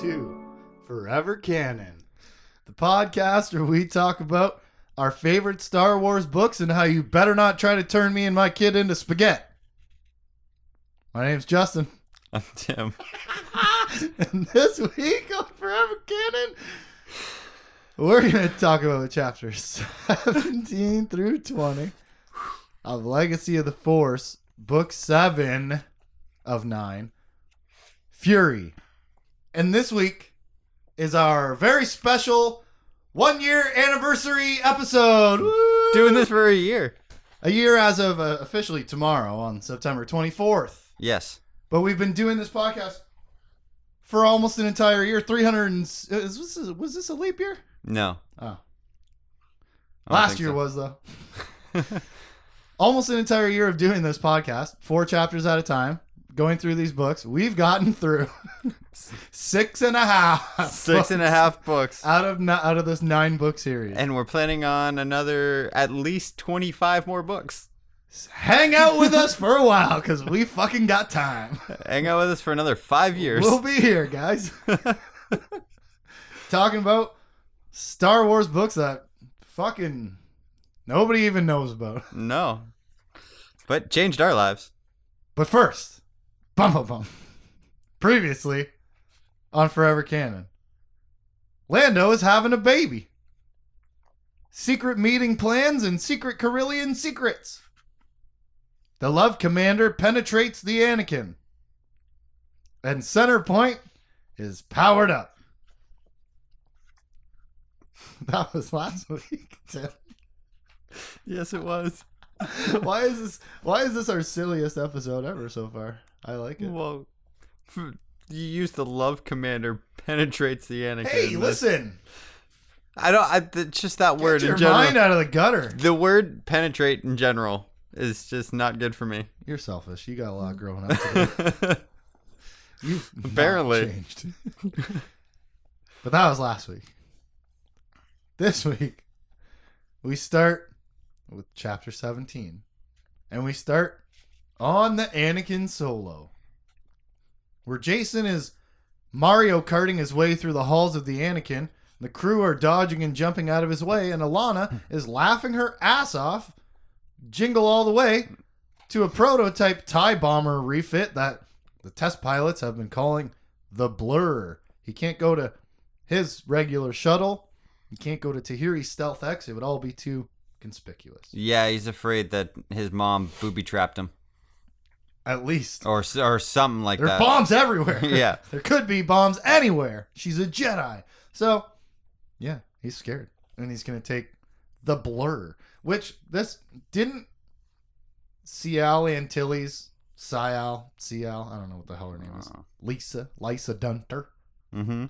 to Forever Canon, the podcast where we talk about our favorite Star Wars books and how you better not try to turn me and my kid into spaghetti. My name's Justin, I'm Tim. and this week on Forever Canon, we're going to talk about chapters 17 through 20 of Legacy of the Force, book 7 of 9, Fury. And this week is our very special one year anniversary episode. Woo! Doing this for a year. a year as of uh, officially tomorrow on September 24th. Yes. But we've been doing this podcast for almost an entire year. 300 and, is this, was this a leap year? No. Oh. Last year so. was though. Almost an entire year of doing this podcast, four chapters at a time, going through these books. We've gotten through six and a half, six and a half books out of out of this nine book series. And we're planning on another at least 25 more books. Hang out with us for a while because we fucking got time. Hang out with us for another five years. We'll be here, guys. Talking about Star Wars books that fucking nobody even knows about. no. But changed our lives. But first, bum bum bum. Previously on Forever Canon, Lando is having a baby. Secret meeting plans and secret Corellian secrets. The Love Commander penetrates the Anakin. And Center Point is powered up. That was last week, Tim. Yes, it was. Why is this why is this our silliest episode ever so far? I like it. Well, you use the love commander penetrates the Anakin. Hey, listen. I don't. I, it's just that word your in general. mind out of the gutter. The word penetrate in general is just not good for me. You're selfish. You got a lot growing up. to. You've not Apparently. changed. but that was last week. This week, we start with chapter 17. And we start on the Anakin Solo, where Jacen is Mario karting his way through the halls of the Anakin. The crew are dodging and jumping out of his way, and Allana is laughing her ass off, jingle all the way, to a prototype TIE bomber refit that the test pilots have been calling the Blur. He can't go to his regular shuttle. He can't go to Tahiri's Stealth X. It would all be too conspicuous. yeah, he's afraid that his mom booby trapped him, At least. or or something like There are that. bombs everywhere. Yeah. There could be bombs anywhere. She's a Jedi. So, yeah, he's scared. And he's going to take the blur, which this didn't Syal Antilles, Syal, Syal, I don't know what the hell her name is. Uh, Lisa, Lysa Dunter. mm-hmm.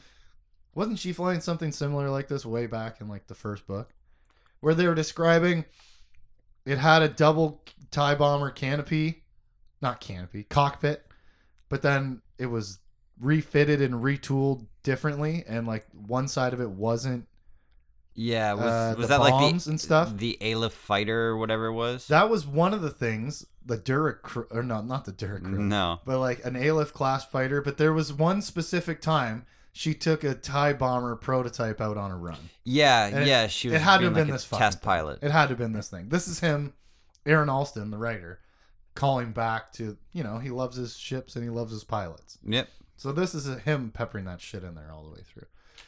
Wasn't she flying something similar like this way back in like the first book? Where they were describing it had a double tie bomber canopy, not canopy, cockpit, but then it was refitted and retooled differently and like one side of it wasn't Yeah, was, Uh, was the that like bombs the and stuff? The Aleph fighter or whatever it was. that was one of the things the Duracr or no not the Duracr no. but like an Aleph class fighter but there was one specific time she took a tie bomber prototype out on a run Yeah, And it- yeah. She was it had to have been like a this test pilot. It had to have been this thing. This is him, Aaron Alston, the writer, calling back to you know he loves his ships and he loves his pilots. Yep. So this is him peppering that shit in there all the way through.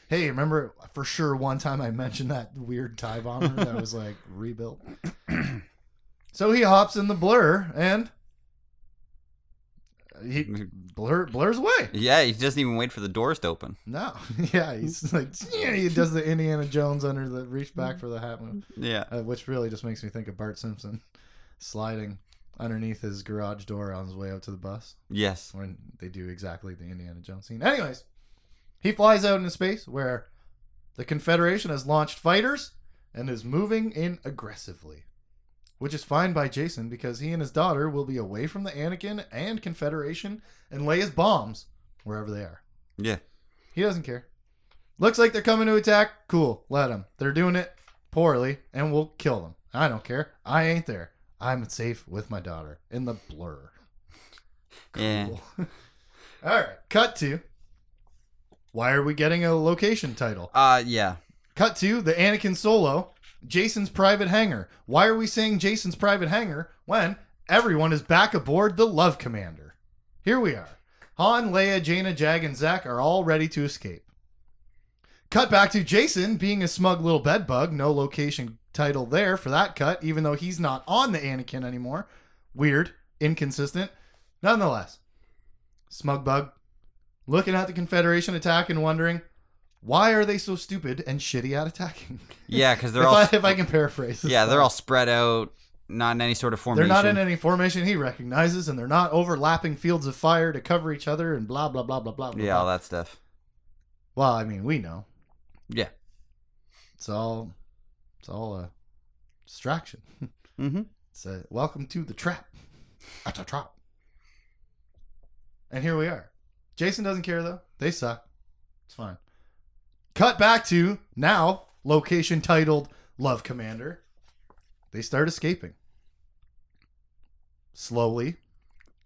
Hey, remember for sure one time I mentioned that weird tie bomber that was like rebuilt. so he hops in the blur and he blur blurs away. Yeah, he doesn't even wait for the doors to open. No, yeah, he's like yeah, he does the Indiana Jones under the reach back for the hat move. Yeah. uh, which really just makes me think of Bart Simpson sliding underneath his garage door on his way out to the bus Yes. when they do exactly the Indiana Jones scene. Anyways, he flies out into space where the Confederation has launched fighters and is moving in aggressively. Which is fine by Jacen because he and his daughter will be away from the Anakin and Confederation and lay his bombs wherever they are. Yeah. He doesn't care. Looks like they're coming to attack. Cool, let them. They're doing it poorly, and we'll kill them. I don't care. I ain't there. I'm safe with my daughter in the blur. Yeah. Cool. All right, cut to Why are we getting a location title? Uh, yeah. Cut to the Anakin Solo, Jacen's private hangar. Why are we saying Jacen's private hangar when everyone is back aboard the Love Commander? Here we are. Han, Leia, Jaina, Jag, and Zekk are all ready to escape. Cut back to Jacen being a smug little bedbug. No location title there for that cut, even though he's not on the Anakin anymore. Weird, inconsistent. Nonetheless, smug bug looking at the Confederation attack and wondering why are they so stupid and shitty at attacking? Yeah, because they're if, all. I, if I can paraphrase. yeah, they're all spread out, not in any sort of formation. They're not in any formation he recognizes, and they're not overlapping fields of fire to cover each other and blah blah blah blah blah. blah Yeah, all that stuff. Well, I mean, we know Yeah. it's all it's all a distraction. Mm-hmm. It's a welcome to the trap. That's a trap. And here we are. Jacen doesn't care though. They suck. It's fine. Cut back to now location titled Love Commander. They start escaping slowly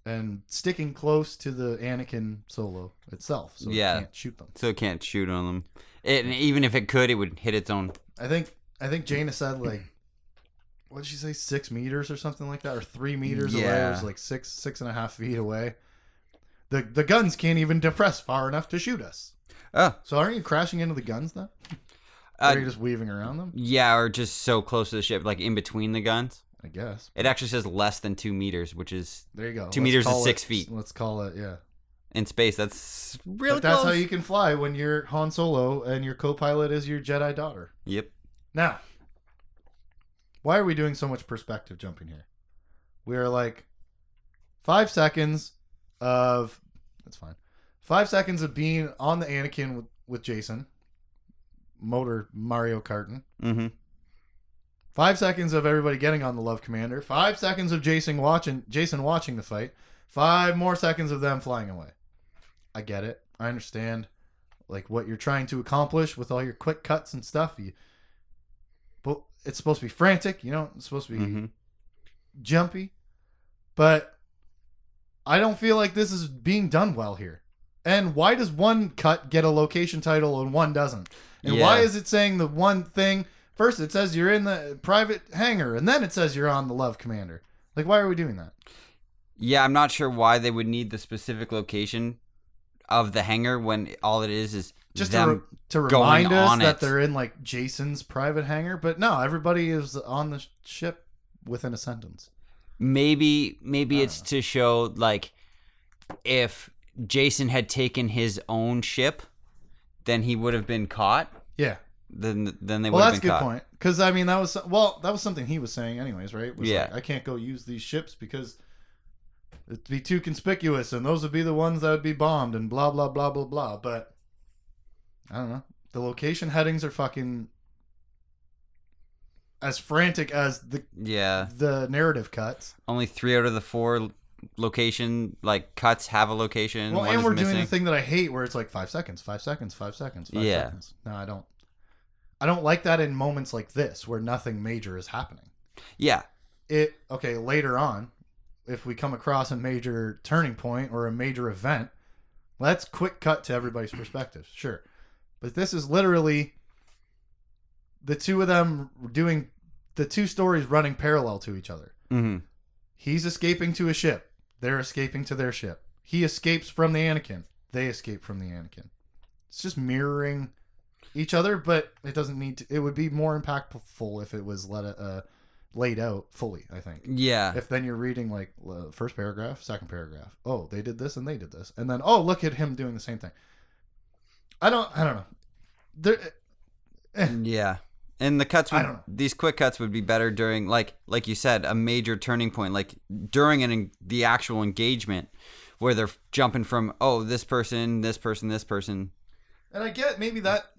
and sticking close to the Anakin solo itself, so Yeah. it can't shoot them. So it can't shoot on them. It, and even if it could, it would hit its own. I think I think Jaina said like what did she say six meters or something like that or three meters away. It was like six six and a half feet away. The the guns can't even depress far enough to shoot us. Oh, So aren't you crashing into the guns then? uh, are you just weaving around them? yeah, or just so close to the ship, like in between the guns. I guess. It actually says less than two meters, which is There you go. Two meters is six it- feet. Let's call it yeah. in space. That's really but that's close. how you can fly when you're Han Solo and your co-pilot is your Jedi daughter. Yep. Now, why are we doing so much perspective jumping here? We are like five seconds of that's fine. Five seconds of being on the Anakin with, with Jacen, motor Mario Karting. Mm-hmm. Five seconds of everybody getting on the Love Commander. Five seconds of Jacen watching Jacen watching the fight. Five more seconds of them flying away. I get it. I understand, like what you're trying to accomplish with all your quick cuts and stuff. You, but it's supposed to be frantic. You know, it's supposed to be Mm-hmm. jumpy. But I don't feel like this is being done well here. And why does one cut get a location title and one doesn't? And why is it saying the one thing first it says you're in the private hangar and then it says you're on the Love Commander? Like why are we doing that? Yeah, I'm not sure why they would need the specific location of the hangar when all it is is Just to, re- to remind us that it. they're in like Jacen's private hangar, but no, everybody is on the ship within a sentence. maybe maybe it's to show like if Jacen had taken his own ship, then he would have been caught. Yeah. Then then they Well, would have that's a good caught. point. Because I mean, that was well, that was something he was saying, anyways, right? Was Yeah. like, I can't go use these ships because it'd be too conspicuous, and those would be the ones that would be bombed, and blah blah blah blah blah. But I don't know. The location headings are fucking as frantic as the Yeah, the narrative cuts. only three out of the four location like cuts have a location. Well, and we're missing. doing the thing that I hate, where it's like five seconds, five seconds, five seconds, five Yeah. seconds. No, I don't. I don't like that in moments like this where nothing major is happening. Yeah, it okay later on if we come across a major turning point or a major event let's quick cut to everybody's perspective sure but this is literally the two of them doing the two stories running parallel to each other. Hmm he's escaping to a ship. They're escaping to their ship. He escapes from the anakin. They escape from the anakin. It's just mirroring each other but it doesn't need to it would be more impactful if it was let uh, laid out fully i think. Yeah, if then you're reading like uh, first paragraph, second paragraph. Oh, they did this and they did this, and then oh, look at him doing the same thing. I don't. I don't know. There. eh, yeah. And the cuts I would don't know. these quick cuts would be better during like like you said a major turning point like during an the actual engagement where they're jumping from oh this person this person this person And I get maybe that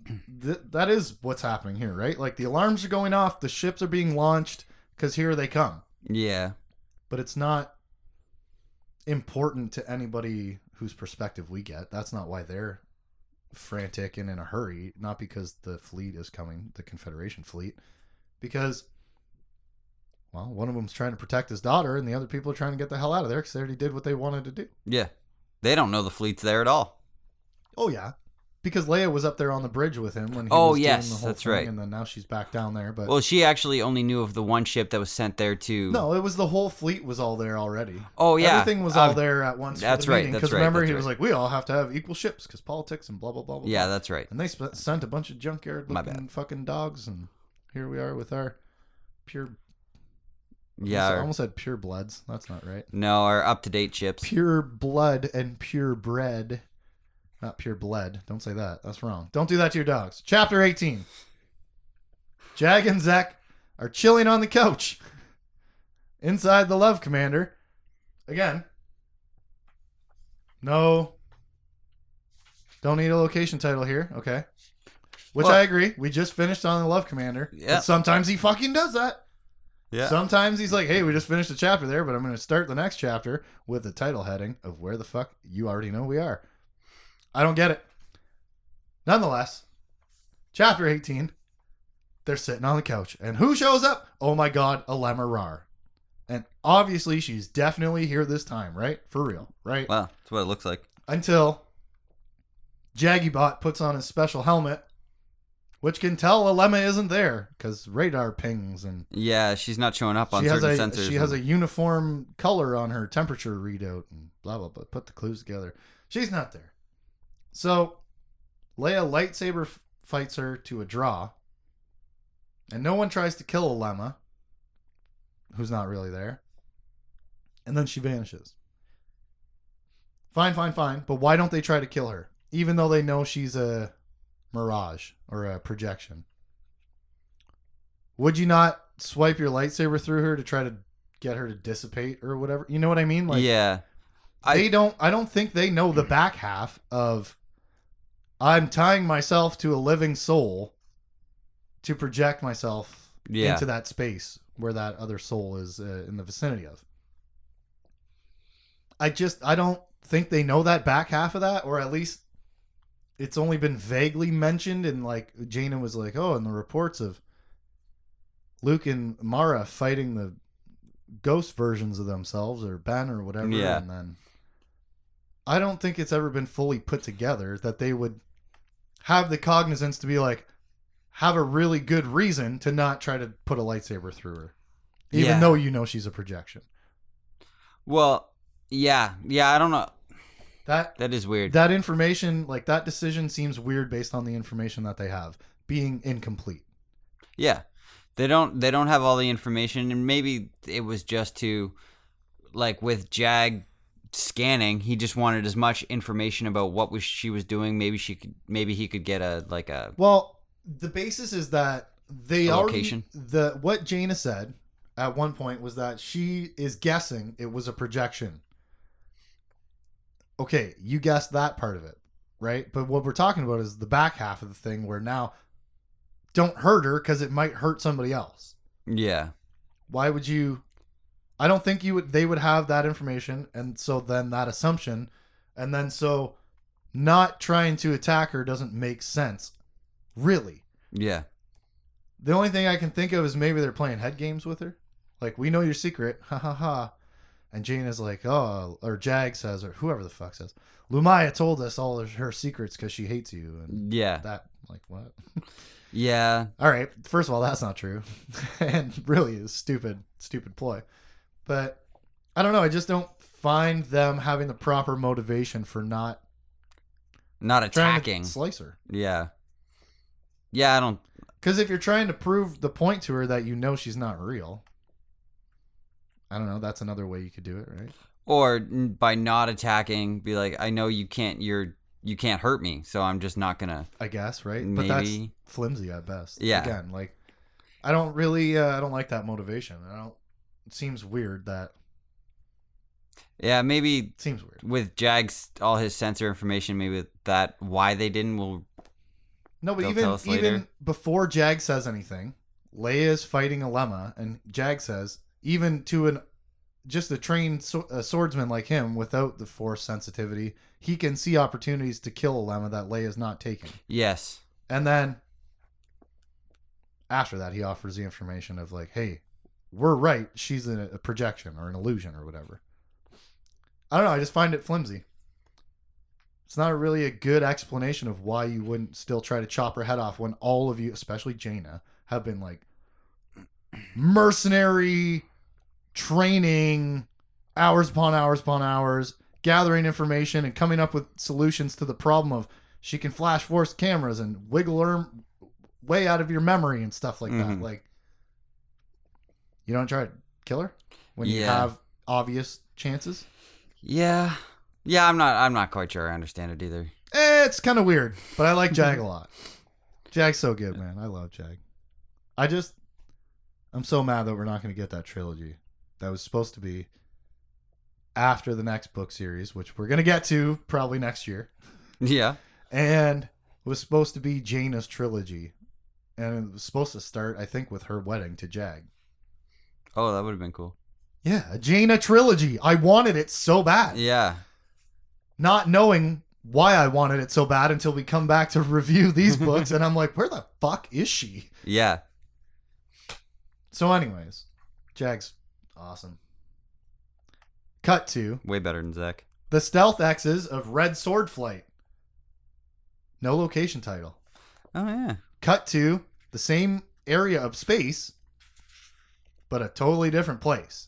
th- that is what's happening here, right? Like the alarms are going off, the ships are being launched because here they come. yeah But it's not important to anybody whose perspective we get. That's not why they're frantic and in a hurry. Not because the fleet is coming, the Confederation fleet, because well, one of them's trying to protect his daughter, and the other people are trying to get the hell out of there because they already did what they wanted to do. yeah they don't know the fleet's there at all Oh yeah, because Leia was up there on the bridge with him when he Oh, was yes, doing the whole that's thing, right. and then now she's back down there. But Well, she actually only knew of the one ship that was sent there to. no, it was the whole fleet was all there already. Oh yeah. Everything was all Uh, there at once. that's for the right, meeting, that's Because right, remember, that's he was right. like, "We all have to have equal ships because politics and blah blah blah blah." Yeah, blah. that's right. and they sp- sent a bunch of junkyard My looking fucking dogs, and here we are with our pure. Yeah. I our- almost said pure bloods. That's not right. no, our up to date ships. Pure blood and pure bread. Not pure bled. Don't say that. That's wrong. Don't do that to your dogs. Chapter 18. Jag and Zekk are chilling on the couch inside the Love Commander. Again. No. Don't need a location title here. Okay. Which Well- I agree. We just finished on the Love Commander. Yeah. Sometimes he fucking does that. Yeah. Sometimes he's like, hey, we just finished a chapter there, but I'm going to start the next chapter with the title heading of where the fuck you already know we are. I don't get it. Nonetheless, chapter 18, they're sitting on the couch. And who shows up? Oh my god, Alema Rar. And obviously, she's definitely here this time, right? For real, right? Wow, that's what it looks like. Until Jaggybot puts on his special helmet, which can tell Alema isn't there because radar pings and Yeah, she's not showing up on she has certain a sensors. she has a uniform color on her temperature readout and blah blah blah. Put the clues together. She's not there. So Leia lightsaber fights her to a draw, and no one tries to kill Alema, who's not really there. And then she vanishes. Fine, fine, fine. But why don't they try to kill her, even though they know she's a mirage or a projection? Would you not swipe your lightsaber through her to try to get her to dissipate or whatever? You know what I mean? Like yeah. they don't I don't think they know the back half of I'm tying myself to a living soul to project myself Yeah. into that space where that other soul is uh, in the vicinity of. I just I don't think they know that back half of that or at least it's only been vaguely mentioned and like Jaina was like, "Oh, and the reports of Luke and Mara fighting the ghost versions of themselves or Ben or whatever Yeah. and then I don't think it's ever been fully put together that they would have the cognizance to be like have a really good reason to not try to put a lightsaber through her. Even Yeah. though you know she's a projection. Well, yeah, yeah. I don't know. That That is weird. that information, like that decision seems weird based on the information that they have being incomplete. Yeah. They don't they don't have all the information and maybe it was just to like with Jag scanning, he just wanted as much information about what was she was doing. Maybe she could maybe he could get a like a Well, the basis is that they already location? the what Jaina said at one point was that she is guessing it was a projection. Okay, you guessed that part of it, right? But what we're talking about is the back half of the thing where now don't hurt her because it might hurt somebody else. yeah. Why would you I don't think you would they would have that information and so then that assumption and then so not trying to attack her doesn't make sense. Really. Yeah. The only thing I can think of is maybe they're playing head games with her. Like, we know your secret. Ha ha ha. And Jane is like, oh, or Jag says, or whoever the fuck says, Lumiya told us all her secrets because she hates you. And Yeah. that, like, what? Yeah. all right. First of all, that's not true. and really is stupid, stupid ploy. But I don't know. I just don't find them having the proper motivation for not Not attacking. to slice her. Yeah. Yeah, I don't Because if you're trying to prove the point to her that you know she's not real, I don't know. That's another way you could do it, right? or by not attacking be like I know you can't you're you can't hurt me, so I'm just not going to I guess, right? But that's Maybe. flimsy at best. Yeah. Again, like I don't really, uh, I don't like that motivation. I don't. Seems weird that. Yeah, maybe seems weird. with Jag's all his sensor information, maybe that why they didn't will No, but even tell us even before Jag says anything, Leia is fighting Alema, and Jag says even to an just a trained so- a swordsman like him without the force sensitivity, he can see opportunities to kill Alema that Leia is not taking. Yes. And then after that, he offers the information of like, "Hey, we're right. She's a, a projection or an illusion or whatever." I don't know. I just find it flimsy. It's not really a good explanation of why you wouldn't still try to chop her head off when all of you, especially Jaina, have been like mercenary training hours upon hours upon hours, gathering information and coming up with solutions to the problem of she can flash force cameras and wiggle her way out of your memory and stuff like that. Mhm. Like, you don't try to kill her when you Yeah. have obvious chances. Yeah. Yeah, I'm not I'm not quite sure I understand it either. Eh, it's kind of weird, but I like Jag a lot. Jag's so good, man. I love Jag. I just, I'm so mad that we're not going to get that trilogy that was supposed to be after the next book series, which we're going to get to probably next year, Yeah. and was supposed to be Jaina's trilogy, and it was supposed to start, I think, with her wedding to Jag. Oh, that would have been cool. Yeah, a Jaina trilogy. I wanted it so bad. Yeah. not knowing why I wanted it so bad until we come back to review these books, and I'm like, where the fuck is she? Yeah. So, anyways, Jag's awesome. Cut to Way better than Zekk. the stealth X's of Red Sword Flight. No location title. Oh yeah. Cut to the same area of space, but a totally different place.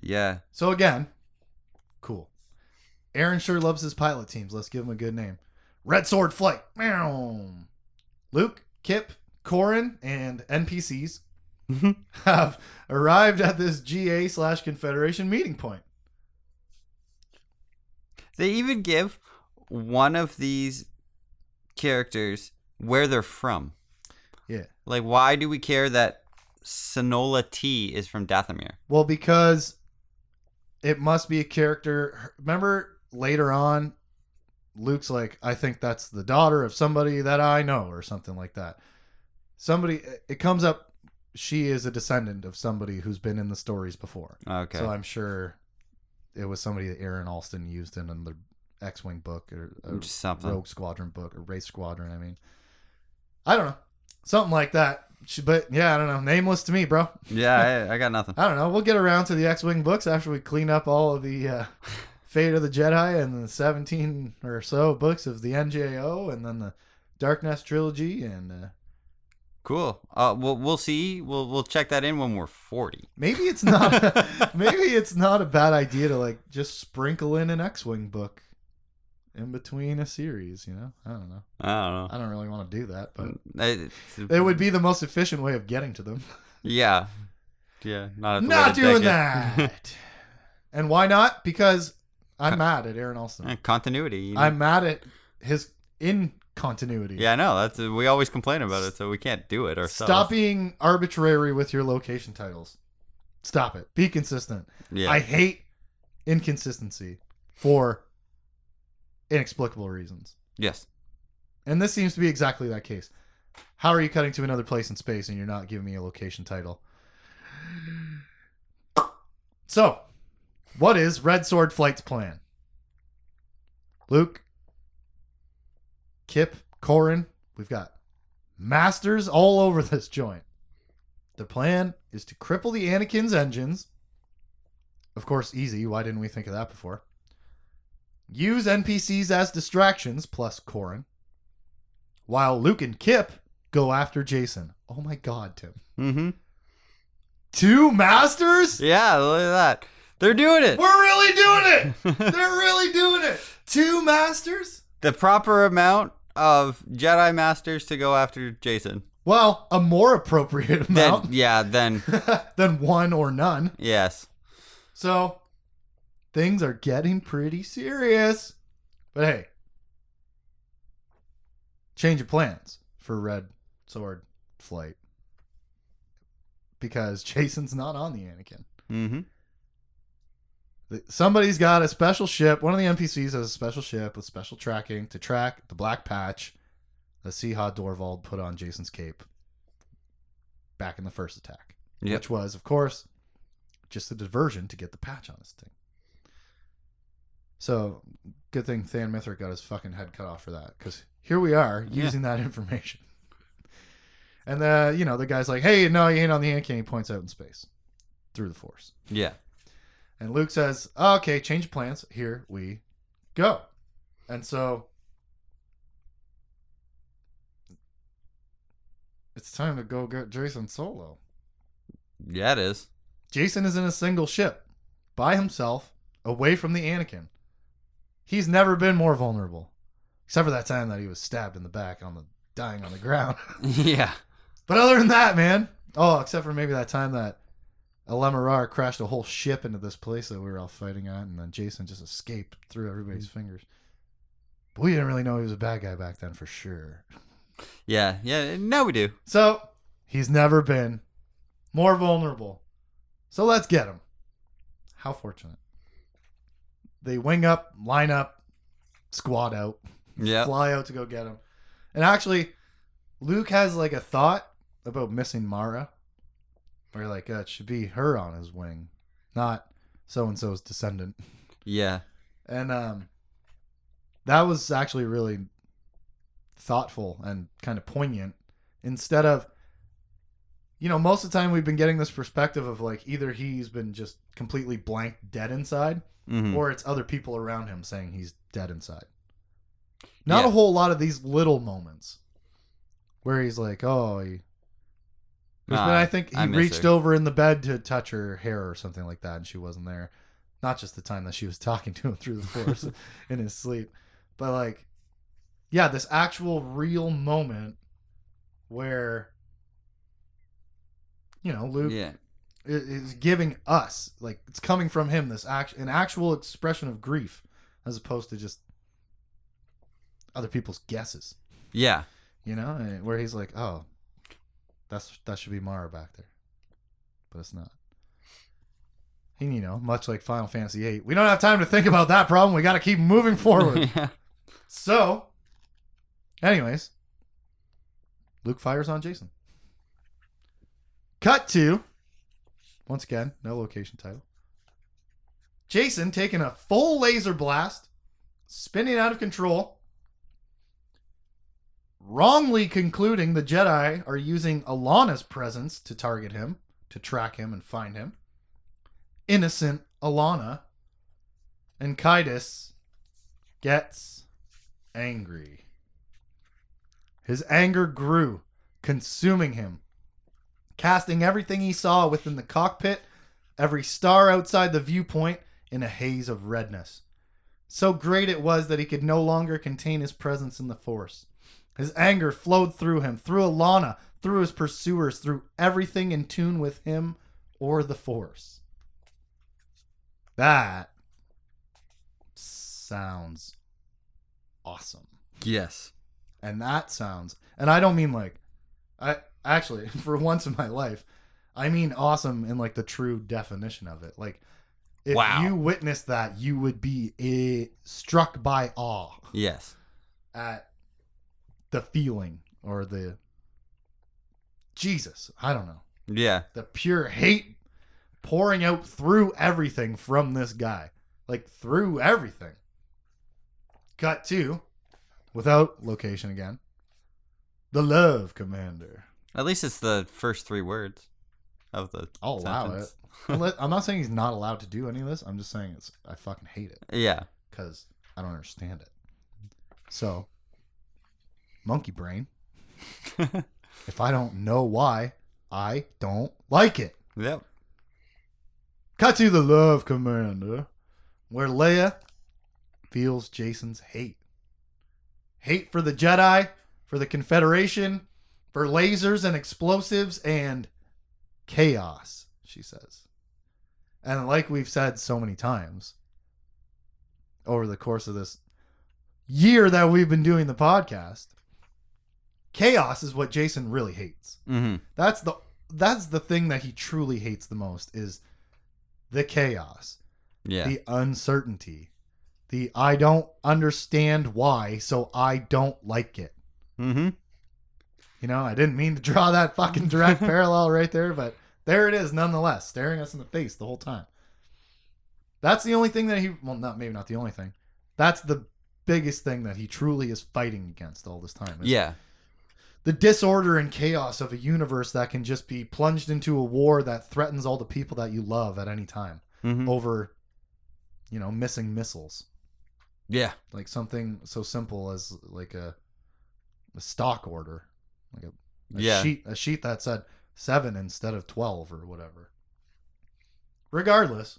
Yeah. So again, cool. Aaron sure loves his pilot teams. Let's give him a good name. Red Sword Flight. Meow. Luke, Kyp, Corran, and NPCs mm-hmm. have arrived at this GA slash Confederation meeting point. They even give one of these characters where they're from. Yeah. Like, why do we care that Sonola T is from Dathomir? Well, because it must be a character. Remember later on, Luke's like, I think that's the daughter of somebody that I know, or something like that. Somebody, it comes up, she is a descendant of somebody who's been in the stories before. Okay. So I'm sure it was somebody that Aaron Alston used in another X Wing book or a something. Rogue Squadron book or Wraith Squadron. I mean, I don't know. Something like that. She- But yeah, I don't know. Nameless to me, bro. yeah, I, I got nothing. I don't know. We'll get around to the X Wing books after we clean up all of the uh, Fate of the Jedi and the 17 or so books of the NJO and then the Dark Nest trilogy. And uh, Cool. Uh, we'll we'll see. We'll we'll check that in when we're forty. maybe it's not. maybe it's not a bad idea to like just sprinkle in an X Wing book in between a series. You know, I don't know. I don't know. I don't really want to do that, but It, it would be the most efficient way of getting to them. Yeah. Yeah. Not, not doing that. and why not? Because I'm mad at Aaron Alston. Continuity. you know? I'm mad at his in continuity. Yeah, I know. That's we always complain about it, so we can't do it ourselves. Stop being arbitrary with your location titles. Stop it. Be consistent. Yeah. I hate inconsistency for inexplicable reasons. yes. And this seems to be exactly that case. How are you cutting to another place in space and you're not giving me a location title? So, what is Red Sword Flight's plan? Luke, Kyp, Corran, we've got masters all over this joint. The plan is to cripple the Anakin's engines. Of course, easy. Why didn't we think of that before? Use NPCs as distractions, plus Corran while Luke and Kyp go after Jacen. Oh my god, Tim. Mm-hmm. Two masters? Yeah, look at that. They're doing it. We're really doing it. They're really doing it. Two masters? the proper amount of Jedi Masters to go after Jacen. Well, a more appropriate Then amount yeah, then than one or none. yes. So, things are getting pretty serious. But hey, change of plans for Red Sword Flight. Because Jacen's not on the Anakin. Mm-hmm. Somebody's got a special ship. One of the NPCs has a special ship with special tracking to track the black patch that Seha Dorvald put on Jacen's cape back in the first attack. Yep. Which was, of course, just a diversion to get the patch on his thing. So, good thing Thann Mithric got his fucking head cut off for that. Because here we are Yeah. using that information. And the you know the guy's like, "Hey, no, you ain't on the Anakin." He points out in space through the Force. Yeah. And Luke says, oh, "Okay, change plans. Here we go." And so it's time to go get Jacen solo. Yeah, it is. Jacen is in a single ship by himself away from the Anakin. He's never been more vulnerable. Except for that time that he was stabbed in the back on the dying on the ground. yeah. but other than that, man. Oh, except for maybe that time that Alema Rar crashed a whole ship into this place that we were all fighting at, and then Jacen just escaped through everybody's mm. fingers. But we didn't really know he was a bad guy back then for sure. Yeah. Yeah. Now we do. So he's never been more vulnerable. So let's get him. How fortunate. They wing up, line up, squad out, Yeah. fly out to go get him. And actually, Luke has like a thought about missing Mara, where like uh, it should be her on his wing, not so and so's descendant. Yeah. And um, that was actually really thoughtful and kind of poignant. Instead of, you know, most of the time we've been getting this perspective of like either he's been just completely blank dead inside, Mhm. or it's other people around him saying he's dead inside. Not Yeah. a whole lot of these little moments where he's like, oh, he. There's been, Ah, I think he I reached her. over in the bed to touch her hair or something like that, and she wasn't there. Not just the time that she was talking to him through the force in his sleep, but like, yeah, this actual real moment where, you know, Luke Yeah. Is giving us like it's coming from him this act an actual expression of grief as opposed to just other people's guesses. Yeah. you know and where he's like oh that's that should be mara back there. But it's not. And you know much like final fantasy 8 we don't have time to think about that problem. We got to keep moving forward. Yeah. so anyways luke fires on jacen. Cut to once again no location title. Jacen taking a full laser blast spinning out of control wrongly concluding the jedi are using allana's presence to target him to track him and find him. Innocent alana and Caedus gets angry. His anger grew, consuming him, casting everything he saw within the cockpit, every star outside the viewpoint, in a haze of redness. So great it was that he could no longer contain his presence in the Force. His anger flowed through him, through Allana, through his pursuers, through everything in tune with him or the Force. That sounds awesome. Yes. And that sounds, and I don't mean like, I actually, for once in my life, I mean awesome in like the true definition of it. Like, if Wow. you witnessed that, you would be eh, struck by awe Yes. at the feeling or the Jesus. I don't know. Yeah. The pure hate pouring out through everything from this guy. Like through everything. Cut to, without location again, the Love Commander. At least it's the first three words of the. I'll allow sentence. it. I'm not saying he's not allowed to do any of this. I'm just saying it's I fucking hate it Yeah. because I don't understand it. So, monkey brain. if I don't know why, I don't like it. Yep. Cut to the Love Commander, where Leia feels Jacen's hate. Hate for the Jedi, for the Confederation, for lasers and explosives, and chaos, she says. And like we've said so many times over the course of this year that we've been doing the podcast, chaos is what Jacen really hates. Mm-hmm. That's the that's the thing that he truly hates the most is the chaos, Yeah. the uncertainty, the I don't understand why, so I don't like it. mm-hmm. You know, I didn't mean to draw that fucking direct parallel right there, but there it is nonetheless, staring us in the face the whole time. That's the only thing that he well not maybe not the only thing. That's the biggest thing that he truly is fighting against all this time. Yeah. the disorder and chaos of a universe that can just be plunged into a war that threatens all the people that you love at any time Mm-hmm. over you know missing missiles Yeah. like something so simple as like a, a stock order, like a, a Yeah. sheet a sheet that said seven instead of twelve or whatever. Regardless,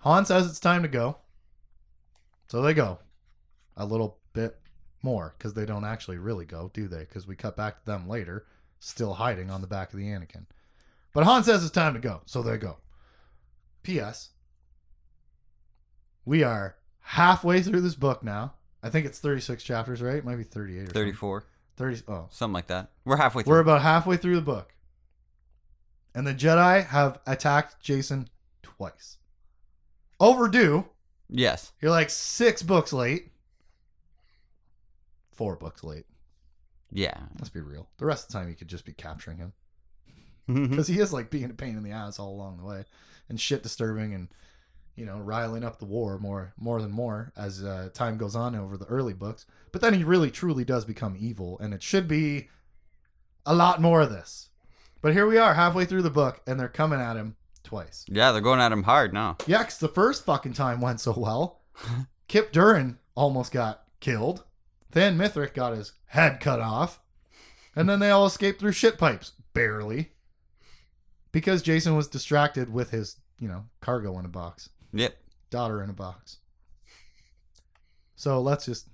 Han says it's time to go, so they go a little bit more because they don't actually really go, do they? Because we cut back to them later, still hiding on the back of the Anakin. But Han says it's time to go, so they go. P.S. We are halfway through this book now. I think it's 36 chapters, right? It might be 38 or something. 34. 30. Oh, Something like that. We're halfway through. we're about halfway through the book. And the Jedi have attacked Jason twice. Overdue. yes. You're like six books late. Four books late. Yeah. Let's be real. The rest of the time, you could just be capturing him. Mm-hmm. Because he is like being a pain in the ass all along the way and shit disturbing and, you know, riling up the war more more than more as uh, time goes on over the early books. But then he really truly does become evil, and it should be a lot more of this. But here we are, halfway through the book, and they're coming at him twice. yeah, they're going at him hard now. Yeah, 'cause the first fucking time went so well. Kyp Durron almost got killed. Thann Mithric got his head cut off. And then they all escaped through shit pipes. Barely. Because Jacen was distracted with his, you know, cargo in a box. Yep. Daughter in a box. So let's just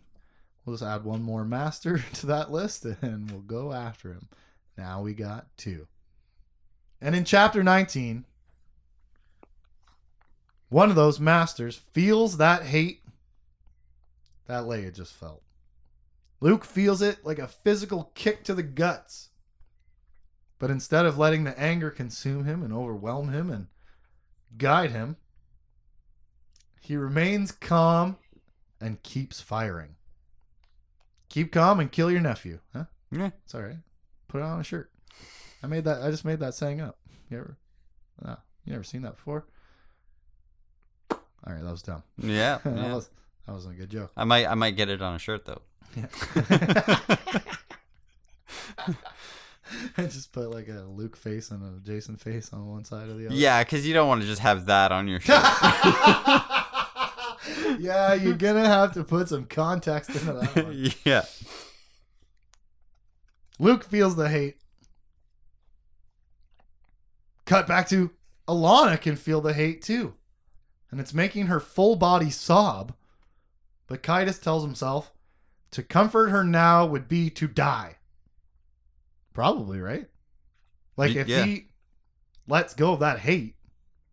we'll just add one more master to that list and we'll go after him. Now we got two. And in chapter 19, one of those masters feels that hate that Leia just felt. Luke feels it like a physical kick to the guts. But instead of letting the anger consume him and overwhelm him and guide him, he remains calm and keeps firing. Keep calm and kill your nephew, huh? Yeah. It's all right. Put it on a shirt. I made that. I just made that saying up. You ever? No, you never seen that before. All right, that was dumb. Yeah. that yeah. was that wasn't a good joke. I might I might get it on a shirt though. Yeah. I just put like a Luke face and a Jacen face on one side of the other. Yeah, because you don't want to just have that on your shirt. Yeah, you're gonna have to put some context into that one. yeah. Luke feels the hate. Cut back to Allana can feel the hate too. And it's making her full body sob. But Caedus tells himself to comfort her now would be to die. Probably, right? Like if yeah. he lets go of that hate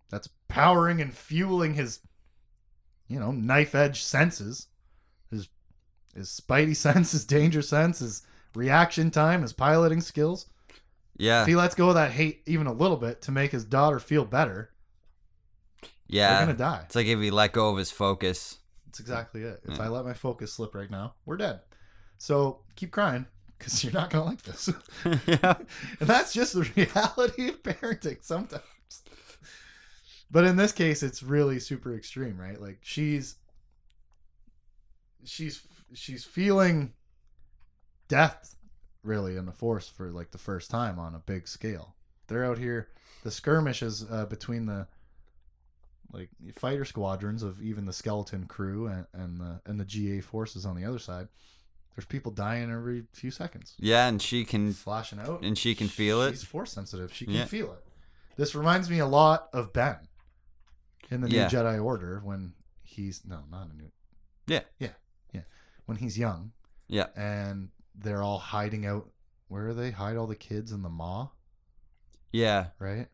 that's powering and fueling his you know, knife edge senses, his his spidey sense, his danger sense, his reaction time, his piloting skills. Yeah. If he lets go of that hate even a little bit to make his daughter feel better, Yeah. they're gonna die. It's like if he let go of his focus. That's exactly it. If Yeah. I let my focus slip right now, we're dead. So keep crying because you're not gonna like this. yeah. and that's just the reality of parenting sometimes. But in this case, it's really super extreme, right? Like she's she's she's feeling death really in the force for like the first time on a big scale. They're out here. The skirmishes uh, between the like fighter squadrons of even the skeleton crew and, and the and the GA forces on the other side. There's people dying every few seconds Yeah, and she can flashing out. and she can feel it. She's force sensitive. She can Yeah. feel it. This reminds me a lot of Ben in the Yeah. new Jedi Order when he's no, not a new. Yeah. yeah, yeah. When he's young Yeah. and they're all hiding out. Where are they? Hide all the kids in the maw, Yeah. right?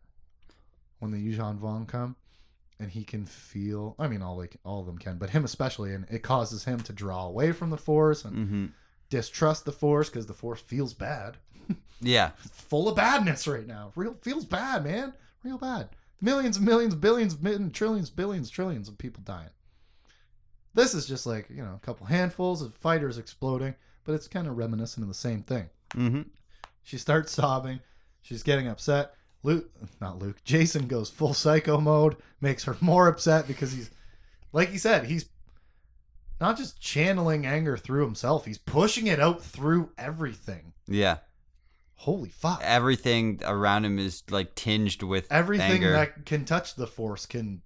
When the Yuuzhan Vong come, and he can feel. I mean, all like all of them can, but him especially, and it causes him to draw away from the Force and Mm-hmm. distrust the Force because the Force feels bad. Yeah. full of badness right now. Real feels bad, man. Real bad. Millions and millions, billions, millions, trillions, billions, trillions of people dying. This is just like, you know, a couple handfuls of fighters exploding, but it's kind of reminiscent of the same thing. Mm-hmm. She starts sobbing. She's getting upset. Luke, not Luke, Jacen goes full psycho mode, makes her more upset because he's, like he said, he's not just channeling anger through himself, he's pushing it out through everything. Yeah. Holy fuck. Everything around him is like tinged with everything anger. that can touch the force can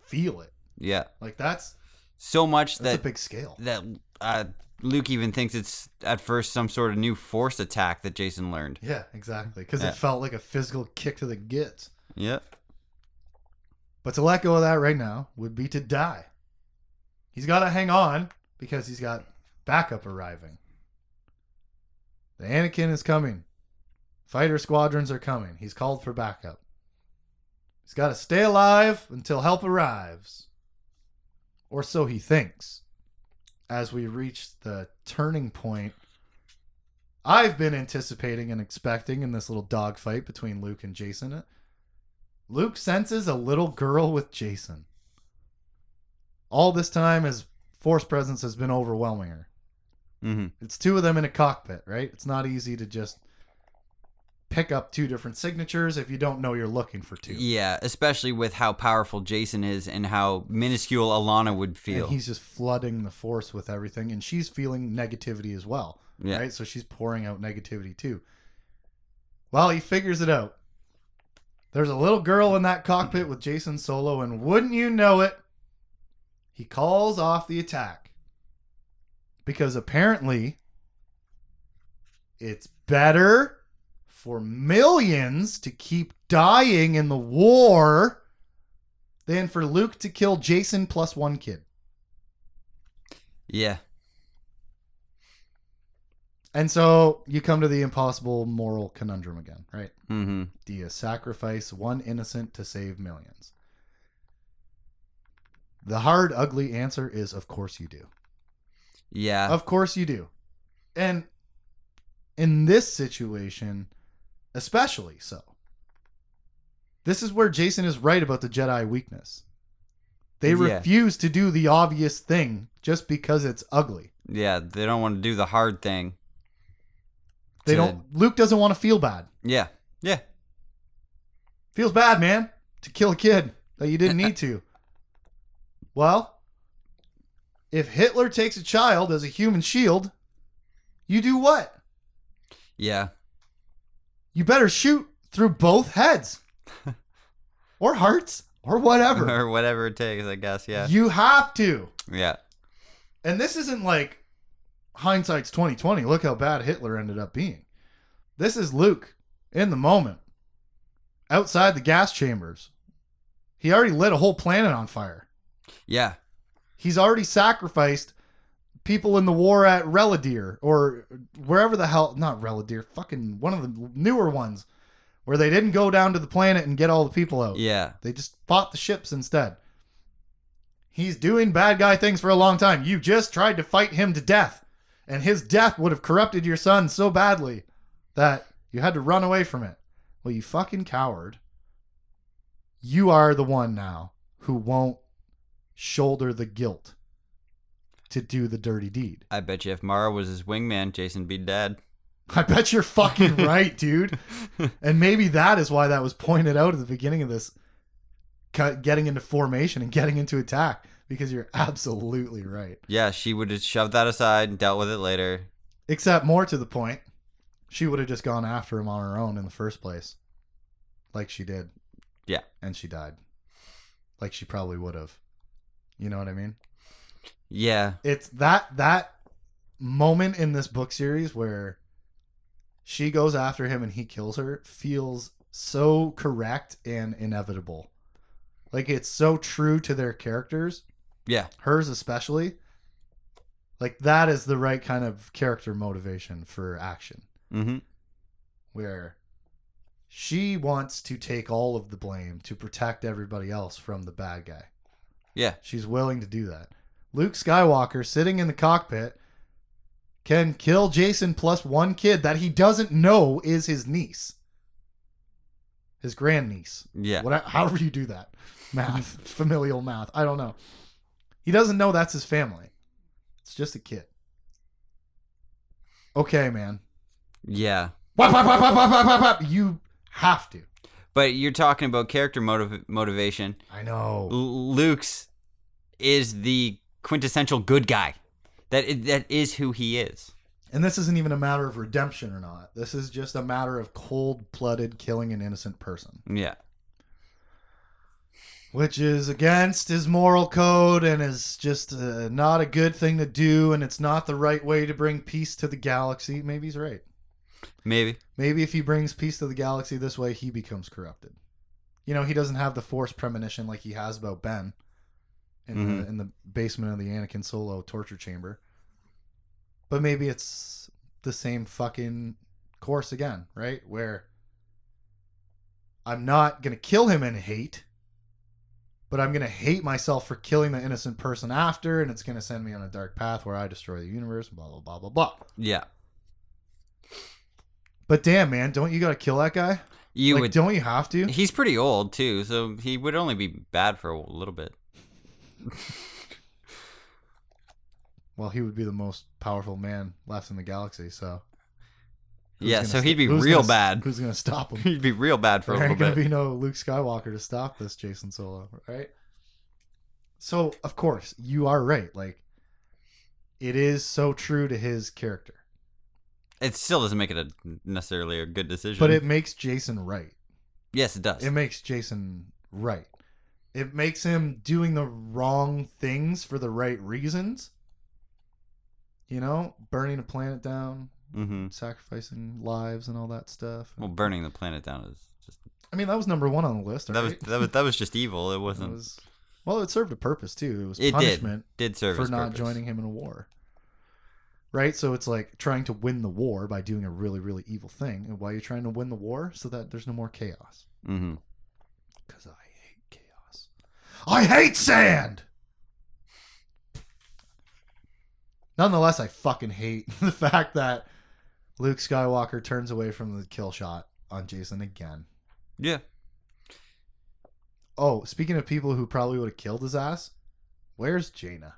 feel it yeah. like that's So much That's that a big scale. that uh, Luke even thinks it's at first some sort of new force attack that Jacen learned. Yeah, exactly. Because Yeah. it felt like a physical kick to the gits. Yep. But to let go of that right now would be to die. He's got to hang on because he's got backup arriving. The Anakin is coming. Fighter squadrons are coming. He's called for backup. He's got to stay alive until help arrives. Or so he thinks. As we reach the turning point I've been anticipating and expecting in this little dogfight between Luke and Jacen. Luke senses a little girl with Jacen. All this time, his force presence has been overwhelming her. hmm It's two of them in a cockpit, right? It's not easy to just pick up two different signatures if you don't know you're looking for two. Yeah, especially with how powerful Jacen is and how minuscule Allana would feel. And he's just flooding the force with everything, and she's feeling negativity as well. Yeah. Right? So she's pouring out negativity too. Well, he figures it out. There's a little girl in that cockpit with Jacen Solo, and wouldn't you know it, he calls off the attack. Because apparently, it's better for millions to keep dying in the war than for Luke to kill Jacen plus one kid. Yeah. And so you come to the impossible moral conundrum again, right? hmm Do you sacrifice one innocent to save millions? The hard, ugly answer is of course you do. Yeah. Of course you do. And in this situation, especially so. This is where Jacen is right about the Jedi weakness. They Yeah. refuse to do the obvious thing just because it's ugly. yeah. They don't want to do the hard thing. They to- don't Luke doesn't want to feel bad. Yeah. Yeah. Feels bad, man, to kill a kid that you didn't need to. Well, if Hitler takes a child as a human shield, you do what? Yeah. You better shoot through both heads or hearts or whatever. or whatever it takes, I guess. Yeah. You have to. Yeah. And this isn't like hindsight's 2020. Look how bad Hitler ended up being. This is Luke in the moment outside the gas chambers. He already lit a whole planet on fire. Yeah. He's already sacrificed people in the war at Relidir or wherever the hell not Relidir, fucking one of the newer ones where they didn't go down to the planet and get all the people out. Yeah. They just fought the ships instead. He's doing bad guy things for a long time. You just tried to fight him to death, and his death would have corrupted your son so badly that you had to run away from it. Well, you fucking coward. You are the one now who won't shoulder the guilt to do the dirty deed. I bet you if Mara was his wingman, Jacen'd be dead. I bet you're fucking right, dude. And maybe that is why that was pointed out at the beginning of this cut- getting into formation and getting into attack because you're absolutely right. Yeah, she would have shoved that aside and dealt with it later. Except more to the point, she would have just gone after him on her own in the first place. Like she did. Yeah. And she died. Like she probably would have. You know what I mean? Yeah. it's that that moment in this book series where she goes after him and he kills her feels so correct and inevitable. Like it's so true to their characters, Yeah. hers especially. Like that is the right kind of character motivation for action hmm where she wants to take all of the blame to protect everybody else from the bad guy. Yeah. She's willing to do that. Luke Skywalker, sitting in the cockpit, can kill Jacen plus one kid that he doesn't know is his niece, his grandniece. Yeah. What, however you do that, math, familial math. I don't know. He doesn't know that's his family. It's just a kid. Okay, man. Yeah. Whap, whap, whap. You have to. But you're talking about character motiv- motivation. I know. L- Luke's is the quintessential good guy. That that is who he is. And this isn't even a matter of redemption or not. This is just a matter of cold blooded killing an innocent person. Yeah. which is against his moral code and is just uh, not a good thing to do, and it's not the right way to bring peace to the galaxy. Maybe he's right. Maybe. Maybe if he brings peace to the galaxy this way, he becomes corrupted. You know, he doesn't have the force premonition like he has about Ben in Mhm. the in the basement of the Anakin Solo torture chamber. But maybe it's the same fucking course again, right? Where I'm not gonna kill him in hate, but I'm gonna hate myself for killing the innocent person after, and it's gonna send me on a dark path where I destroy the universe. Blah blah blah blah blah. Yeah. But damn, man, don't you gotta kill that guy? You like, would. don't you have to? He's pretty old too, so he would only be bad for a little bit. Well, he would be the most powerful man left in the galaxy. So who's yeah, so st- he'd be real gonna- bad. Who's gonna stop him? He'd be real bad for a there little ain't gonna be no Luke Skywalker to stop this Jacen Solo, right? So of course you are right. Like it is so true to his character, It still doesn't make it a necessarily a good decision. but it makes Jacen right. yes, it does. It makes Jacen right. It makes him doing the wrong things for the right reasons. You know, burning a planet down, hmm sacrificing lives and all that stuff. Well, burning the planet down is just I mean, that was number one on the list. that was that was that was just evil. It It wasn't. was- well, it served a purpose too. It was It punishment did serve for not purpose. joining him in a war. Right? So it's like trying to win the war by doing a really, really evil thing. And why are you trying to win the war? So that there's no more chaos. Because I hate chaos. I hate sand! Nonetheless, I fucking hate the fact that Luke Skywalker turns away from the kill shot on Jacen again. Yeah. Oh, speaking of people who probably would have killed his ass, where's Jaina?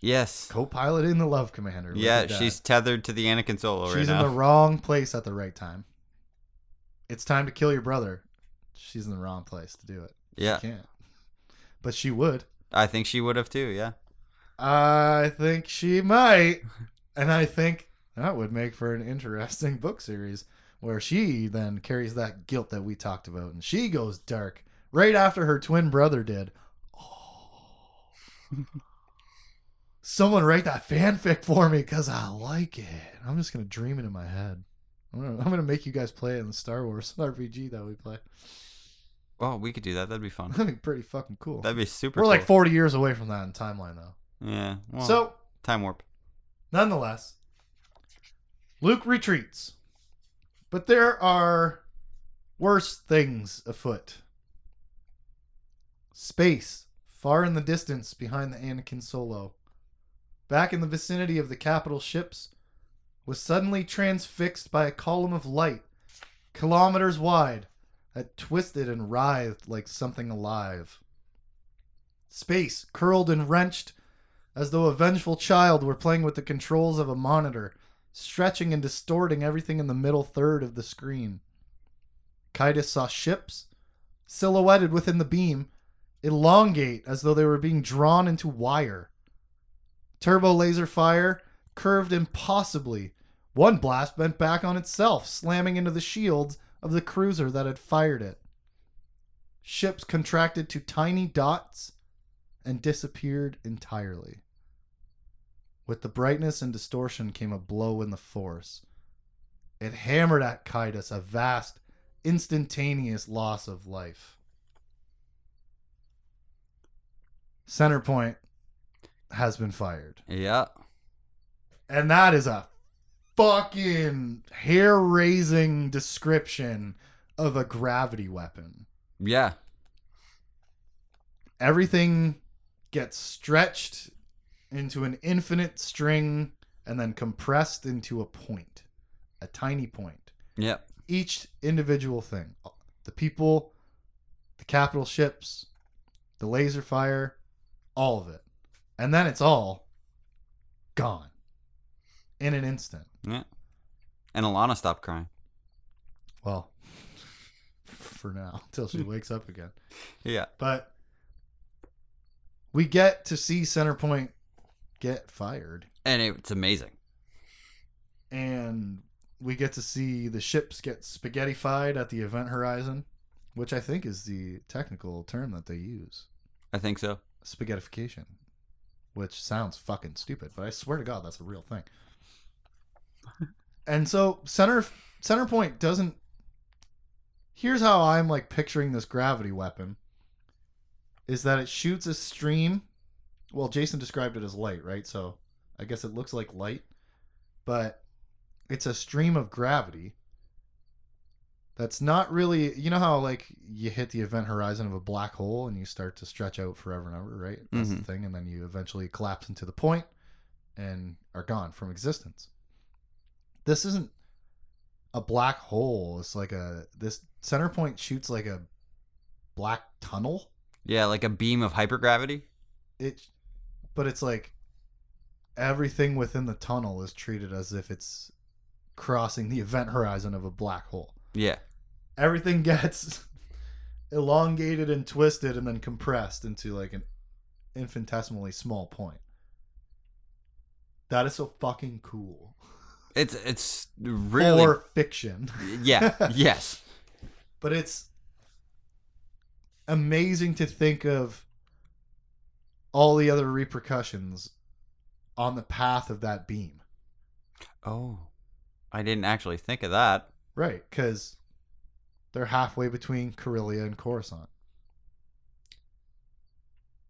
Yes. Co-pilot in the Love Commander. Look Yeah, at that. she's tethered to the Anakin Solo right she's in now. the wrong place at the right time. It's time to kill your brother. She's in the wrong place to do it. yeah, She can't. But she would. I think she would have too. Yeah. I think she might. And I think that would make for an interesting book series where she then carries that guilt that we talked about and she goes dark right after her twin brother did. Oh. Someone write that fanfic for me because I like it. I'm just going to dream it in my head. I'm gonna, I'm gonna make you guys play it in the Star Wars RPG that we play. Oh, we could do that. That'd be fun. That'd be pretty fucking cool. That'd be super. We're like 40 years away from that in timeline, though. Yeah. Well, so, time warp. Nonetheless, Luke retreats. But there are worse things afoot. Space, far in the distance behind the Anakin Solo, back in the vicinity of the capital ships, was suddenly transfixed by a column of light, kilometers wide, that twisted and writhed like something alive. Space curled and wrenched as though a vengeful child were playing with the controls of a monitor, stretching and distorting everything in the middle third of the screen. Caedus saw ships, silhouetted within the beam, elongate as though they were being drawn into wire. Turbo laser fire curved impossibly. One blast bent back on itself, slamming into the shields of the cruiser that had fired it. Ships contracted to tiny dots and disappeared entirely. With the brightness and distortion came a blow in the force. It hammered at Caedus a vast, instantaneous loss of life. Center point has been fired. Yeah. And that is a fucking hair raising description of a gravity weapon. Yeah. everything gets stretched into an infinite string and then compressed into a point, a tiny point. Yep. Each individual thing the people, the capital ships, the laser fire, all of it. And then it's all gone in an instant. Yeah. And Allana stopped crying. Well, for now, until she wakes up again. Yeah. But we get to see Centerpoint get fired, And it's amazing. and we get to see the ships get spaghettified at the event horizon. which I think is the technical term that they use. I think so. Spaghettification, which sounds fucking stupid, but I swear to God, that's a real thing. And so center center point doesn't. Here's how I'm like picturing this gravity weapon. Is that it shoots a stream? Well, Jacen described it as light, right? So I guess it looks like light, but it's a stream of gravity that's not really you know how like you hit the event horizon of a black hole and you start to stretch out forever and ever right that's Mhm. the thing and then you eventually collapse into the point and are gone from existence this isn't a black hole it's like a this center point shoots like a black tunnel Yeah, like a beam of hypergravity. it but it's like everything within the tunnel is treated as if it's crossing the event horizon of a black hole Yeah. everything gets elongated and twisted and then compressed into like an infinitesimally small point. That is so fucking cool. It's it's really or fiction. yeah yes But it's amazing to think of all the other repercussions on the path of that beam. oh I didn't actually think of that Right, because they're halfway between Corellia and Coruscant.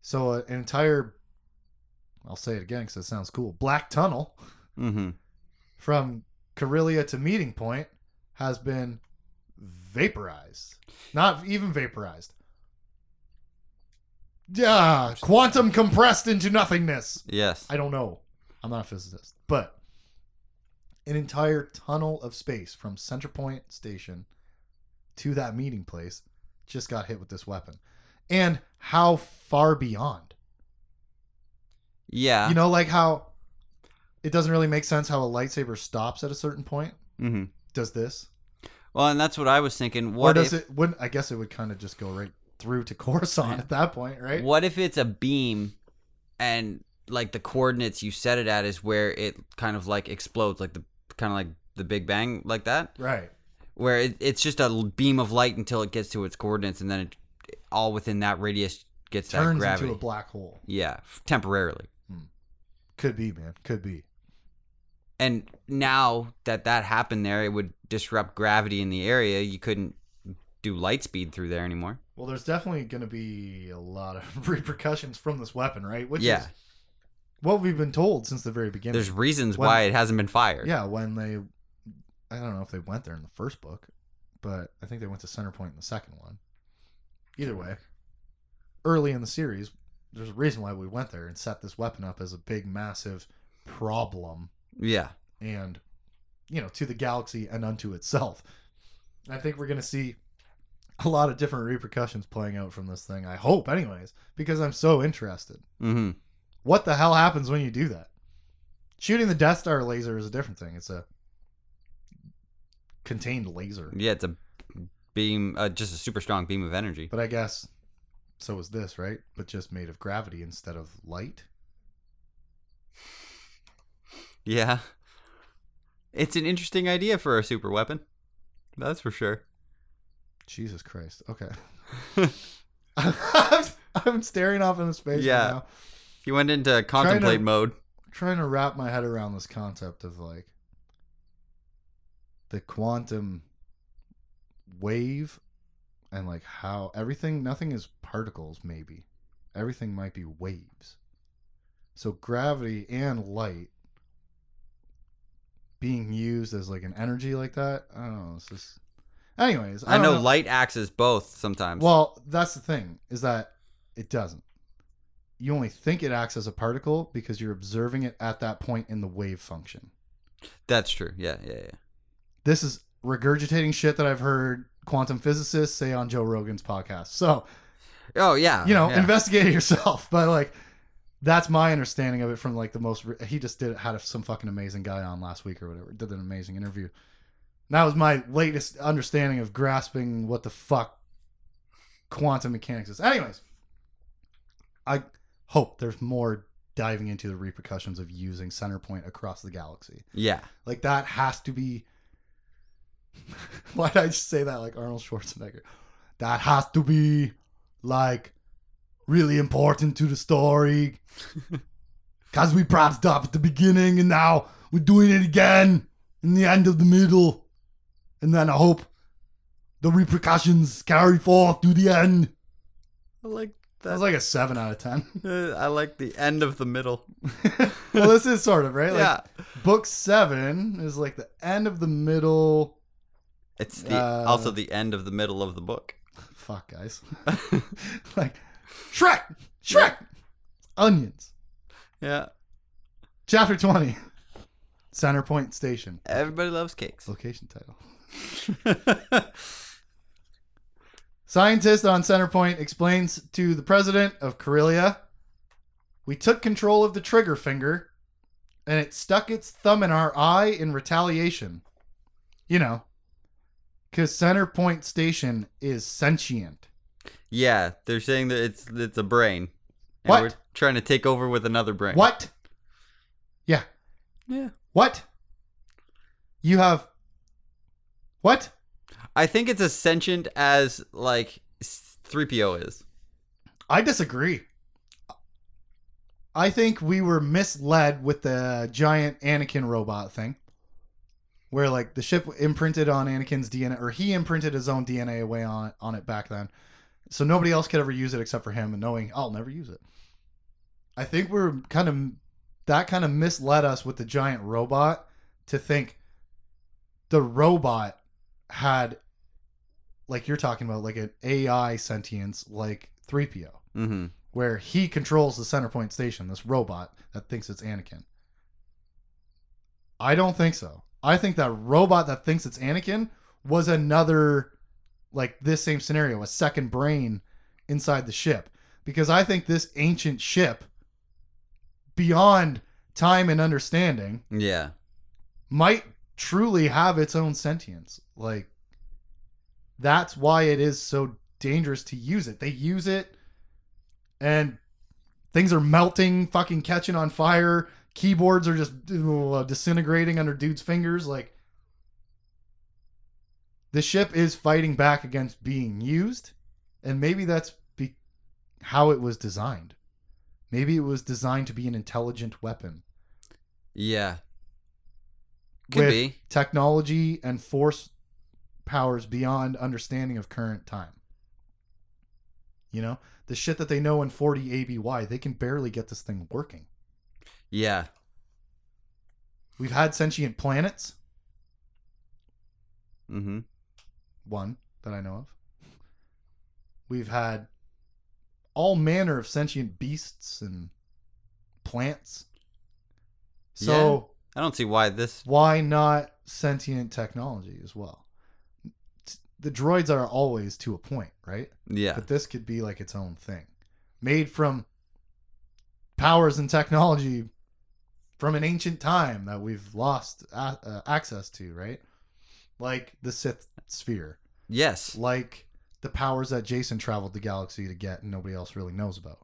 So uh, an entire, I'll say it again because it sounds cool, black tunnel mm-hmm from Corellia to Meeting Point has been vaporized. Not even vaporized. Yeah, quantum compressed into nothingness. yes I don't know. I'm not a physicist, but an entire tunnel of space from Center Point Station to that meeting place just got hit with this weapon. And how far beyond? yeah You know, like how it doesn't really make sense how a lightsaber stops at a certain point. mm-hmm. Does this? well and that's what I was thinking or what does if it wouldn't I guess it would kind of just go right through to Coruscant at that point, right? what if it's a beam and like the coordinates you set it at is where it kind of like explodes like the kind of like the big bang like that Right. where it, it's just a beam of light until it gets to its coordinates and then it all within that radius gets that Turns gravity into a black hole. yeah temporarily Could be, man. Could be. And now that that happened there it would disrupt gravity in the area you couldn't do light speed through there anymore Well, there's definitely going to be a lot of repercussions from this weapon, right? Which Yeah. is what we've been told since the very beginning. there's reasons When- why it hasn't been fired yeah, when they, I don't know if they went there in the first book, but I think they went to Center Point in the second one. Either way, early in the series, there's a reason why we went there and set this weapon up as a big, massive problem, yeah and you know, to the galaxy and unto itself. I think we're going to see a lot of different repercussions playing out from this thing. I hope, anyways, because I'm so interested. mm-hmm What the hell happens when you do that? Shooting the Death Star laser is a different thing. It's a contained laser. yeah it's a beam uh, just a super strong beam of energy But I guess so is this, right? But just made of gravity instead of light. Yeah. It's an interesting idea for a super weapon. That's for sure. Jesus Christ. Okay. I'm, staring off into space Yeah. right now, He went into contemplate mode. trying to wrap my head around this concept of like the quantum wave and like how everything nothing is particles maybe everything might be waves so gravity and light being used as like an energy like that i don't know it's just anyways i, I, don't know, light acts as both sometimes. well that's the thing is that it doesn't you only think it acts as a particle because you're observing it at that point in the wave function That's true. Yeah, yeah, yeah. this is regurgitating shit that i've heard quantum physicists say on joe rogan's podcast so Oh yeah. you know yeah. investigate it yourself but like that's my understanding of it from like the most re- he just did had some fucking amazing guy on last week or whatever did an amazing interview. That was my latest understanding of grasping what the fuck quantum mechanics is. Anyways i hope there's more diving into the repercussions of using center point across the galaxy. Yeah. like that has to be why did i just say that like arnold schwarzenegger? That has to be like really important to the story. Cause we propped up at the beginning and now we're doing it again in the end of the middle. And then I hope the repercussions carry forth to the end. I like That was like a seven out of ten. I like the end of the middle. well, this is sort of right. Like, yeah, Book seven is like the end of the middle. it's the Uh, also the end of the middle of the book. Fuck, guys. like Shrek, Shrek, onions. Yeah, Chapter twenty. Center Point Station. everybody loves cakes. Location title. Scientist on Center Point explains to the president of Corellia, "We took control of the trigger finger, and it stuck its thumb in our eye in retaliation. You know, because Center Point Station is sentient. Yeah, they're saying that it's it's a brain. And What? We're trying to take over with another brain. What? Yeah. Yeah. What? You have what? I think it's as sentient as like 3PO is. I disagree. I think we were misled with the giant Anakin robot thing. Where like the ship imprinted on Anakin's DNA or he imprinted his own DNA away on on it back then. So nobody else could ever use it except for him and knowing I'll never use it. I think we're kind of that kind of misled us with the giant robot to think the robot had like you're talking about like an AI sentience like 3PO Mm-hmm. where he controls the center point station, this robot that thinks it's Anakin. I don't think so. I think that robot that thinks it's Anakin was another, like this same scenario, a second brain inside the ship. Because I think this ancient ship, beyond time and understanding, Yeah. might truly have its own sentience. Like, that's why it is so dangerous to use it. They use it, and things are melting, fucking catching on fire. Keyboards are just uh, disintegrating under dudes' fingers. Like, the ship is fighting back against being used, and maybe that's be- how it was designed. Maybe it was designed to be an intelligent weapon Yeah. Could with be. technology and force powers beyond understanding of current time. You know, the shit that they know in 40 ABY, they can barely get this thing working. Yeah. We've had sentient planets, Mm-hmm. One that I know of. We've had all manner of sentient beasts and plants. So I don't see why this. why not sentient technology as well? The droids are always to a point, right? Yeah. But this could be like its own thing, made from powers and technology from an ancient time that we've lost a- uh, access to, right? Like the Sith sphere, Yes. like the powers that Jacen traveled the galaxy to get and nobody else really knows about.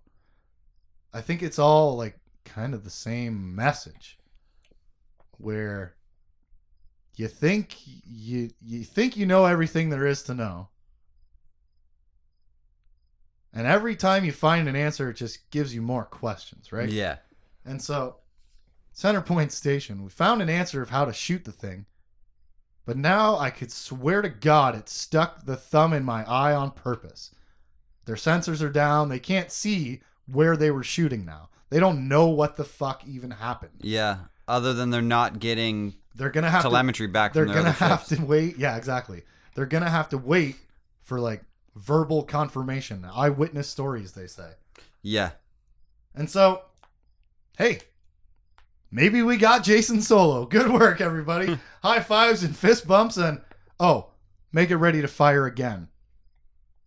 I think it's all like kind of the same message where you think you you think you know everything there is to know. And every time you find an answer it just gives you more questions, right? Yeah. And so, Center Point Station, we found an answer of how to shoot the thing. But now I could swear to God it stuck the thumb in my eye on purpose. Their sensors are down. They can't see where they were shooting now. They don't know what the fuck even happened. Yeah. Other than they're not getting They're to have to telemetry back they're gonna have to wait. Yeah, exactly. They're gonna have to wait for like verbal confirmation, eyewitness stories. They say, Yeah. and so, hey, maybe we got Jacen Solo. Good work, everybody. Hmm. High fives and fist bumps, and oh, make it ready to fire again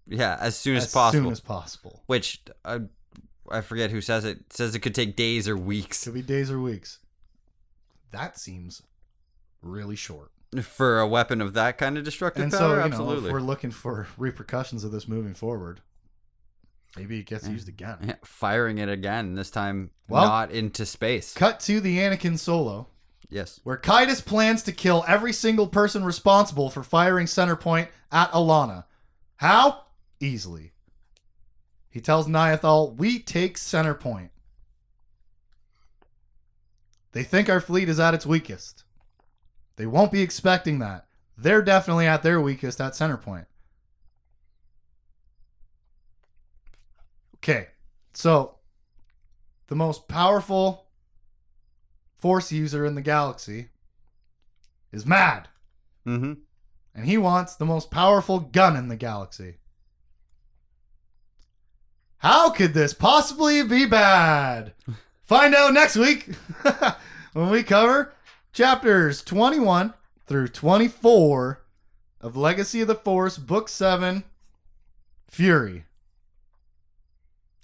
Yeah. As soon as, as possible. As soon as possible. Which I, I forget who says it. Says it could take days or weeks Could be days or weeks. That seems really short. for a weapon of that kind of destructive And power. so, know, Absolutely. if we're looking for repercussions of this moving forward, maybe it gets Yeah. used again. Yeah, firing it again. This time, Well- not into space. Cut to the Anakin Solo, Yes. where Caedus plans to kill every single person responsible for firing center point at Allana. How? easily. He tells Niathal, We take center point. They think our fleet is at its weakest. They won't be expecting that. They're definitely at their weakest at center Okay, so the most powerful force user in the galaxy is mad, Mm-hmm. and he wants the most powerful gun in the galaxy. How could this possibly be bad? Find out next week when we cover chapters 21 through 24 of Legacy of the Force, Book 7 Fury.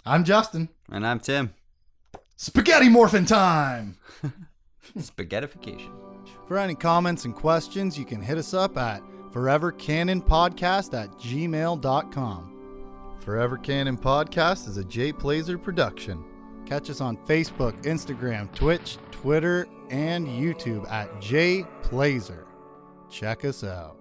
I'm Justin. And I'm Tim. Spaghetti morphin time! Spaghettification. For any comments and questions, you can hit us up at forevercanonpodcast at gmail.com. Forever Canon Podcast is a Jay Plazer production. Catch us on Facebook, Instagram, Twitch, Twitter, and YouTube at Jay Plazer. Check us out.